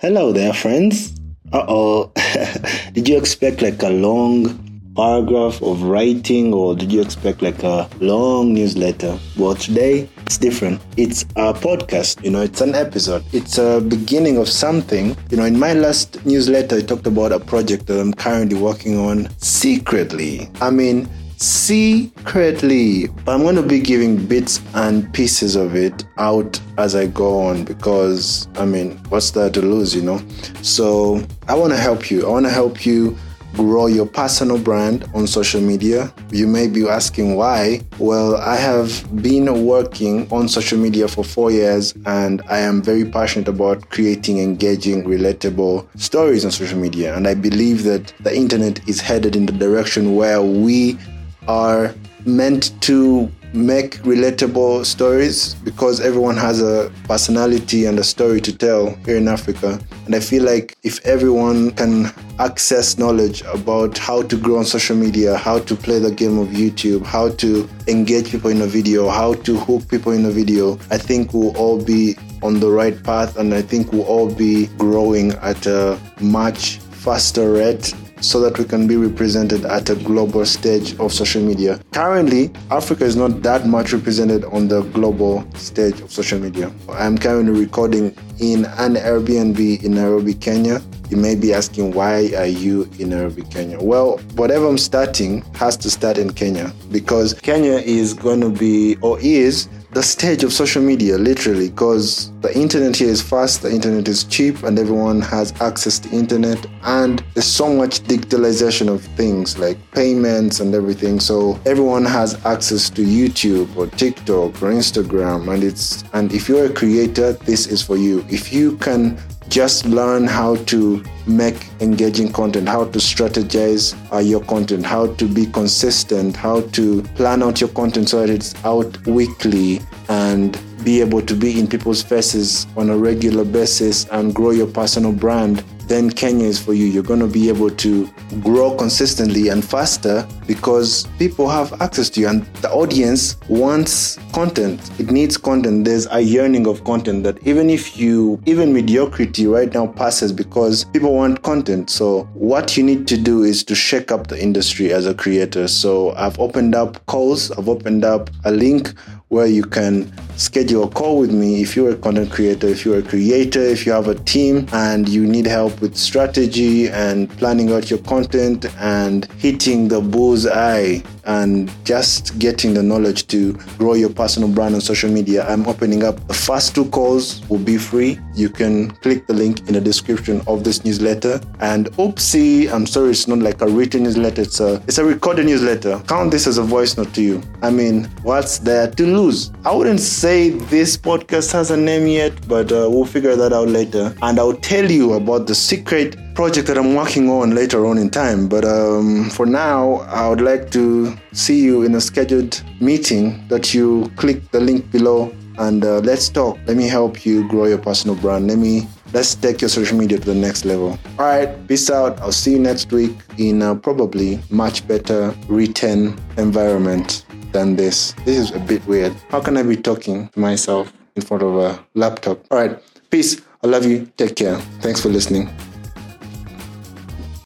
Hello there, friends. Uh oh. did you expect like a long paragraph of writing or did you expect like a long newsletter? Well, today it's different. It's a podcast, you know, it's an episode. It's a beginning of something. You know, in my last newsletter, I talked about a project that I'm currently working on secretly. I mean, secretly. But I'm going to be giving bits and pieces of it out as I go on because, I mean, what's there to lose, you know? So I want to help you. I want to help you grow your personal brand on social media. You may be asking why. Well, I have been working on social media for four years and I am very passionate about creating engaging, relatable stories on social media. And I believe that the internet is headed in the direction where we are meant to make relatable stories because everyone has a personality and a story to tell here in Africa. And I feel like if everyone can access knowledge about how to grow on social media, how to play the game of YouTube, how to engage people in a video, how to hook people in a video, I think we'll all be on the right path and I think we'll all be growing at a much faster rate so that we can be represented at a global stage of social media. Currently, Africa is not that much represented on the global stage of social media. I'm currently recording in an Airbnb in Nairobi, Kenya. You may be asking, why are you in Nairobi, Kenya? Well, whatever I'm starting has to start in Kenya because Kenya is going to be or is the stage of social media, literally, because the internet here is fast, the internet is cheap, and everyone has access to internet. And there's so much digitalization of things like payments and everything. So everyone has access to YouTube or TikTok or Instagram, and it's and if you're a creator, this is for you. If you can just learn how to make engaging content, how to strategize uh, your content, how to be consistent, how to plan out your content so that it's out weekly and be able to be in people's faces on a regular basis and grow your personal brand then Kenya is for you. You're going to be able to grow consistently and faster because people have access to you and the audience wants content. It needs content. There's a yearning of content that even if you, even mediocrity right now passes because people want content. So what you need to do is to shake up the industry as a creator. So I've opened up calls, I've opened up a link where you can schedule a call with me if you're a content creator, if you're a creator, if you have a team and you need help with strategy and planning out your content and hitting the bullseye and just getting the knowledge to grow your personal brand on social media. I'm opening up the first two calls will be free. You can click the link in the description of this newsletter. And oopsie, I'm sorry, it's not like a written newsletter. It's a it's a recorded newsletter. Count this as a voice note to you. I mean, what's there to I wouldn't say this podcast has a name yet, but uh, we'll figure that out later. And I'll tell you about the secret project that I'm working on later on in time. But um, for now, I would like to see you in a scheduled meeting that you click the link below and uh, let's talk. Let me help you grow your personal brand. Let me let's take your social media to the next level. All right, peace out. I'll see you next week in a probably much better written environment than this. This is a bit weird. How can I be talking to myself in front of a laptop? All right, peace. I love you. Take care. Thanks for listening.